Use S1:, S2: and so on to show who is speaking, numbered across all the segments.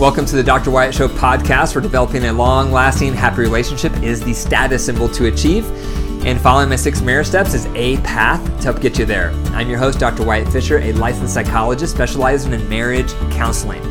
S1: Welcome to the Dr. Wyatt Show podcast, where developing a long lasting, happy relationship is the status symbol to achieve. And following my six marriage steps is a path to help get you there. I'm your host, Dr. Wyatt Fisher, a licensed psychologist specializing in marriage counseling.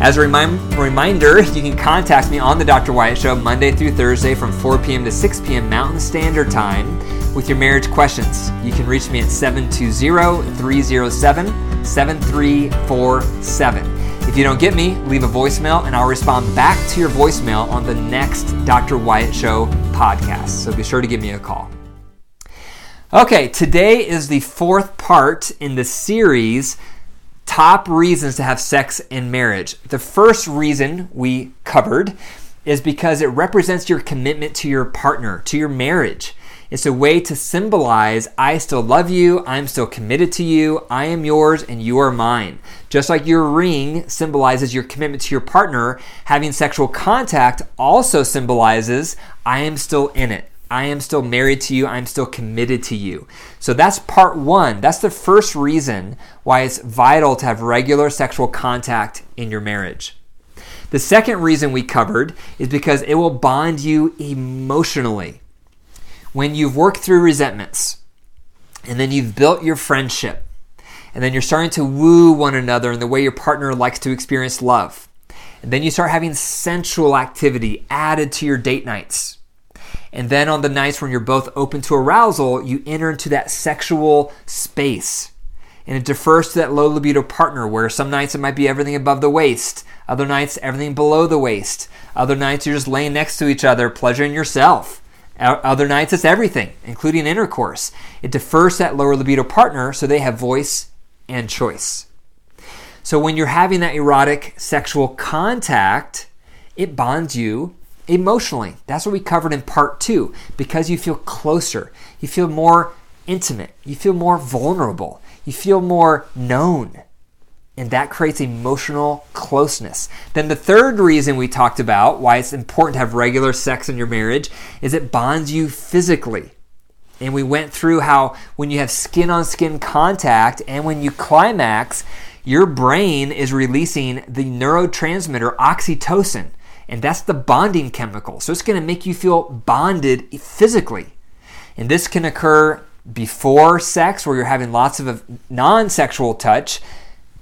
S1: As a remind, reminder, you can contact me on the Dr. Wyatt Show Monday through Thursday from 4 p.m. to 6 p.m. Mountain Standard Time with your marriage questions. You can reach me at 720 307 7347. If you don't get me, leave a voicemail and I'll respond back to your voicemail on the next Dr. Wyatt Show podcast. So be sure to give me a call. Okay, today is the fourth part in the series Top Reasons to Have Sex in Marriage. The first reason we covered is because it represents your commitment to your partner, to your marriage. It's a way to symbolize I still love you, I'm still committed to you, I am yours, and you are mine. Just like your ring symbolizes your commitment to your partner, having sexual contact also symbolizes I am still in it. I am still married to you. I'm still committed to you. So that's part one. That's the first reason why it's vital to have regular sexual contact in your marriage. The second reason we covered is because it will bond you emotionally when you've worked through resentments and then you've built your friendship and then you're starting to woo one another in the way your partner likes to experience love. And then you start having sensual activity added to your date nights. And then on the nights when you're both open to arousal, you enter into that sexual space. And it defers to that low libido partner where some nights it might be everything above the waist, other nights everything below the waist, other nights you're just laying next to each other, pleasuring yourself. Other nights, it's everything, including intercourse. It defers that lower libido partner so they have voice and choice. So when you're having that erotic sexual contact, it bonds you emotionally. That's what we covered in part two because you feel closer, you feel more intimate, you feel more vulnerable, you feel more known and that creates emotional closeness. Then the third reason we talked about why it's important to have regular sex in your marriage is it bonds you physically. And we went through how when you have skin on skin contact and when you climax, your brain is releasing the neurotransmitter oxytocin. And that's the bonding chemical. So it's going to make you feel bonded physically. And this can occur before sex, where you're having lots of non sexual touch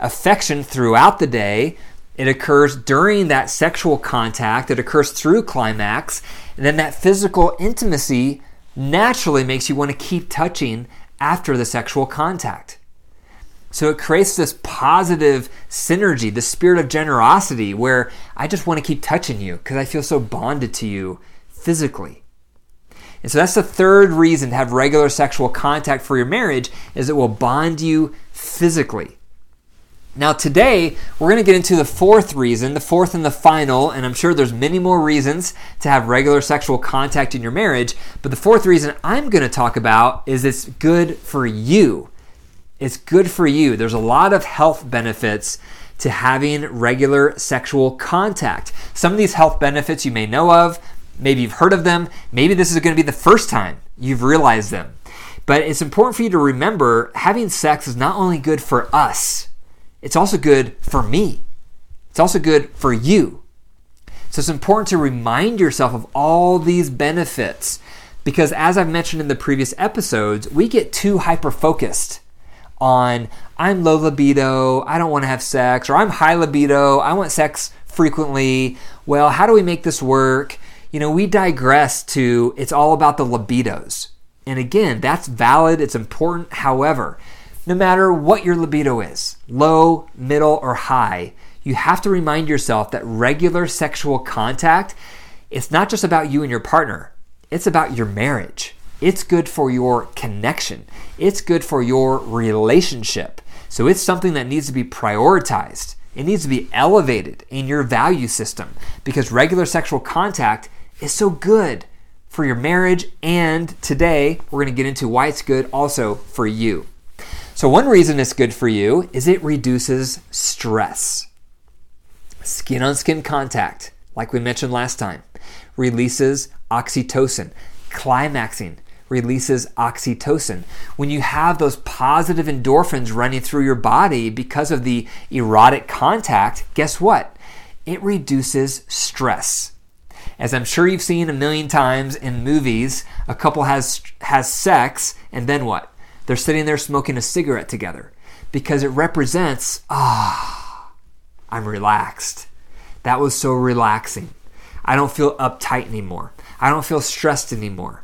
S1: affection throughout the day. It occurs during that sexual contact, it occurs through climax, and then that physical intimacy naturally makes you want to keep touching after the sexual contact. So it creates this positive synergy, the spirit of generosity, where I just want to keep touching you because I feel so bonded to you physically. And so that's the third reason to have regular sexual contact for your marriage is it will bond you physically. Now, today, we're going to get into the fourth reason, the fourth and the final, and I'm sure there's many more reasons to have regular sexual contact in your marriage, but the fourth reason I'm going to talk about is it's good for you. It's good for you. There's a lot of health benefits to having regular sexual contact. Some of these health benefits you may know of, maybe you've heard of them, maybe this is going to be the first time you've realized them. But it's important for you to remember having sex is not only good for us, it's also good for me. It's also good for you. So it's important to remind yourself of all these benefits because, as I've mentioned in the previous episodes, we get too hyper focused on I'm low libido, I don't want to have sex, or I'm high libido, I want sex frequently. Well, how do we make this work? You know, we digress to it's all about the libidos. And again, that's valid, it's important. However, no matter what your libido is low, middle, or high you have to remind yourself that regular sexual contact it's not just about you and your partner. It's about your marriage. It's good for your connection. It's good for your relationship. So it's something that needs to be prioritized. It needs to be elevated in your value system because regular sexual contact is so good for your marriage. And today we're going to get into why it's good also for you so, one reason it's good for you is it reduces stress. Skin on skin contact, like we mentioned last time, releases oxytocin. Climaxing releases oxytocin. When you have those positive endorphins running through your body because of the erotic contact, guess what? it reduces stress. As I'm sure you've seen a million times in movies, a couple has has sex and then what? They're sitting there smoking a cigarette together because it represents ah, I'm relaxed. That was so relaxing. I don't feel uptight anymore. I don't feel stressed anymore.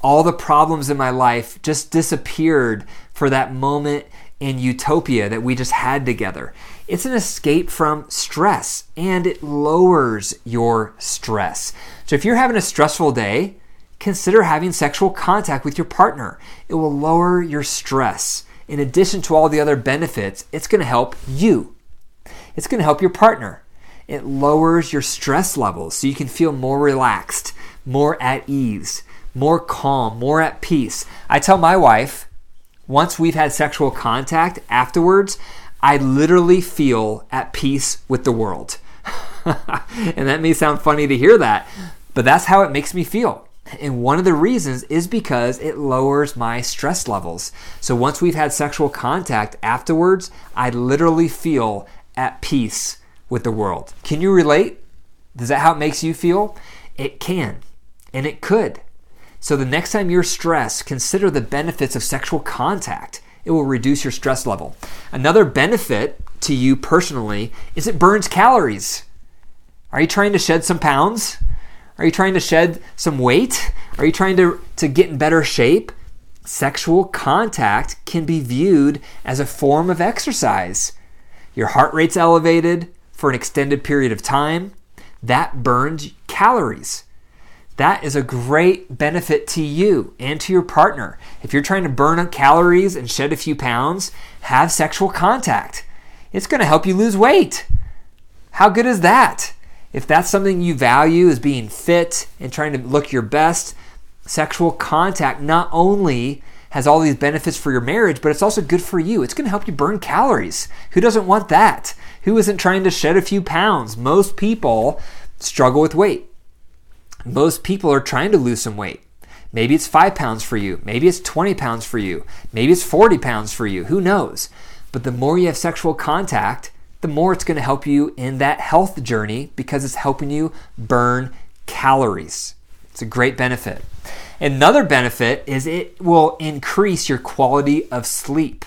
S1: All the problems in my life just disappeared for that moment in utopia that we just had together. It's an escape from stress and it lowers your stress. So if you're having a stressful day, consider having sexual contact with your partner. It will lower your stress. In addition to all the other benefits, it's going to help you. It's going to help your partner. It lowers your stress levels so you can feel more relaxed, more at ease, more calm, more at peace. I tell my wife, once we've had sexual contact afterwards, I literally feel at peace with the world. and that may sound funny to hear that, but that's how it makes me feel. And one of the reasons is because it lowers my stress levels. So once we've had sexual contact afterwards, I literally feel at peace with the world. Can you relate? Is that how it makes you feel? It can, and it could. So the next time you're stressed, consider the benefits of sexual contact. It will reduce your stress level. Another benefit to you personally is it burns calories. Are you trying to shed some pounds? Are you trying to shed some weight? Are you trying to, to get in better shape? Sexual contact can be viewed as a form of exercise. Your heart rate's elevated for an extended period of time. That burns calories. That is a great benefit to you and to your partner. If you're trying to burn up calories and shed a few pounds, have sexual contact. It's going to help you lose weight. How good is that? If that's something you value as being fit and trying to look your best, sexual contact not only has all these benefits for your marriage, but it's also good for you. It's going to help you burn calories. Who doesn't want that? Who isn't trying to shed a few pounds? Most people struggle with weight. Most people are trying to lose some weight. Maybe it's five pounds for you. Maybe it's 20 pounds for you. Maybe it's 40 pounds for you. Who knows? But the more you have sexual contact, the more it's going to help you in that health journey because it's helping you burn calories. It's a great benefit. Another benefit is it will increase your quality of sleep.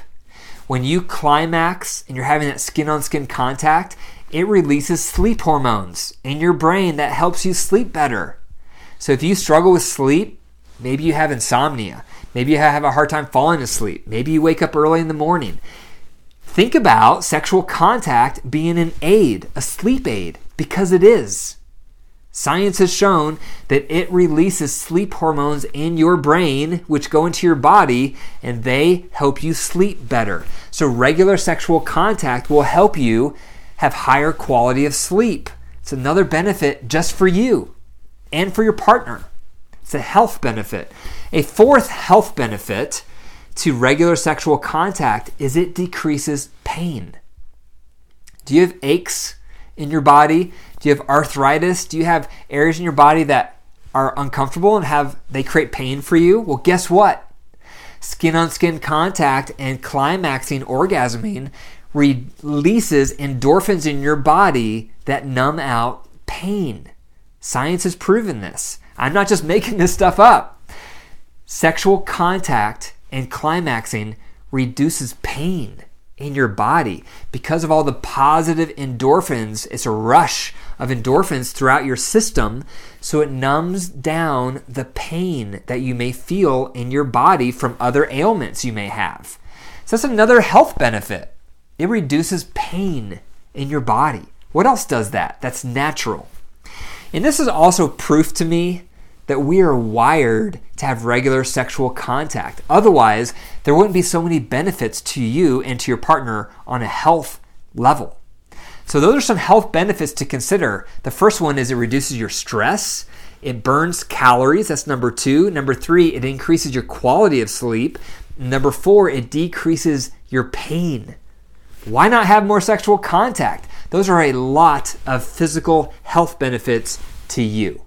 S1: When you climax and you're having that skin on skin contact, it releases sleep hormones in your brain that helps you sleep better. So if you struggle with sleep, maybe you have insomnia, maybe you have a hard time falling asleep, maybe you wake up early in the morning. Think about sexual contact being an aid, a sleep aid, because it is. Science has shown that it releases sleep hormones in your brain, which go into your body, and they help you sleep better. So, regular sexual contact will help you have higher quality of sleep. It's another benefit just for you and for your partner. It's a health benefit. A fourth health benefit to regular sexual contact is it decreases pain. Do you have aches in your body? Do you have arthritis? Do you have areas in your body that are uncomfortable and have they create pain for you? Well, guess what? Skin on skin contact and climaxing orgasming releases endorphins in your body that numb out pain. Science has proven this. I'm not just making this stuff up. Sexual contact and climaxing reduces pain in your body because of all the positive endorphins. It's a rush of endorphins throughout your system, so it numbs down the pain that you may feel in your body from other ailments you may have. So that's another health benefit. It reduces pain in your body. What else does that? That's natural. And this is also proof to me that we are wired to have regular sexual contact. Otherwise, there wouldn't be so many benefits to you and to your partner on a health level. So, those are some health benefits to consider. The first one is it reduces your stress, it burns calories. That's number two. Number three, it increases your quality of sleep. Number four, it decreases your pain. Why not have more sexual contact? Those are a lot of physical health benefits to you.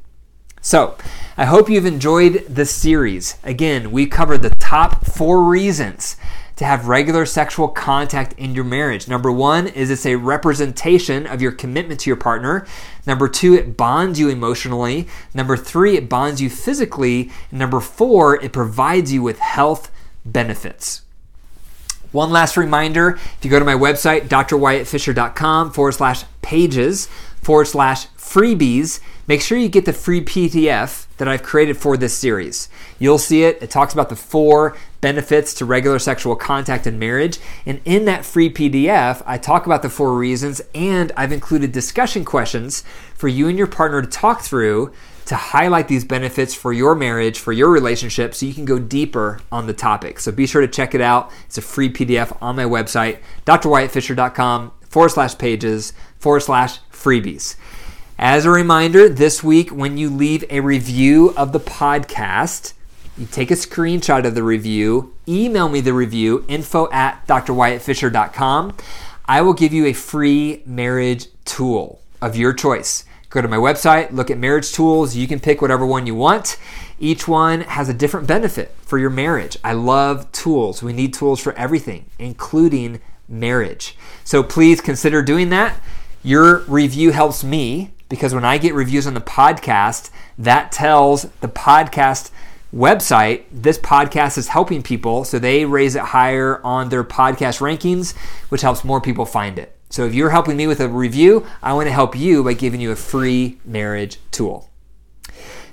S1: So, I hope you've enjoyed the series. Again, we covered the top four reasons to have regular sexual contact in your marriage. Number one is it's a representation of your commitment to your partner. Number two, it bonds you emotionally. Number three, it bonds you physically. Number four, it provides you with health benefits. One last reminder if you go to my website, drwyattfisher.com forward slash pages forward slash freebies, make sure you get the free PDF that I've created for this series. You'll see it. It talks about the four benefits to regular sexual contact in marriage. And in that free PDF, I talk about the four reasons and I've included discussion questions for you and your partner to talk through to highlight these benefits for your marriage, for your relationship, so you can go deeper on the topic. So be sure to check it out. It's a free PDF on my website, drwyattfisher.com forward slash pages forward slash freebies. As a reminder, this week when you leave a review of the podcast, you take a screenshot of the review, email me the review, info at drwyattfisher.com. I will give you a free marriage tool of your choice. Go to my website, look at marriage tools. You can pick whatever one you want. Each one has a different benefit for your marriage. I love tools. We need tools for everything, including marriage. So please consider doing that. Your review helps me because when I get reviews on the podcast, that tells the podcast website this podcast is helping people so they raise it higher on their podcast rankings, which helps more people find it. So if you're helping me with a review, I want to help you by giving you a free marriage tool.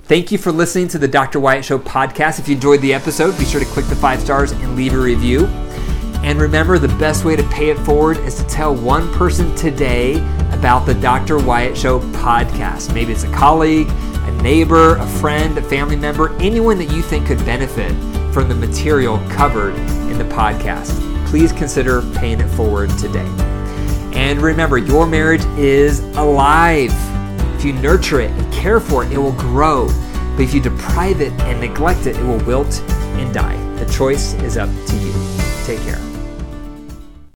S1: Thank you for listening to the Dr. Wyatt Show podcast. If you enjoyed the episode, be sure to click the five stars and leave a review. And remember, the best way to pay it forward is to tell one person today about the Dr. Wyatt Show podcast. Maybe it's a colleague, a neighbor, a friend, a family member, anyone that you think could benefit from the material covered in the podcast. Please consider paying it forward today. And remember, your marriage is alive. If you nurture it and care for it, it will grow. But if you deprive it and neglect it, it will wilt and die. The choice is up to you. Take care.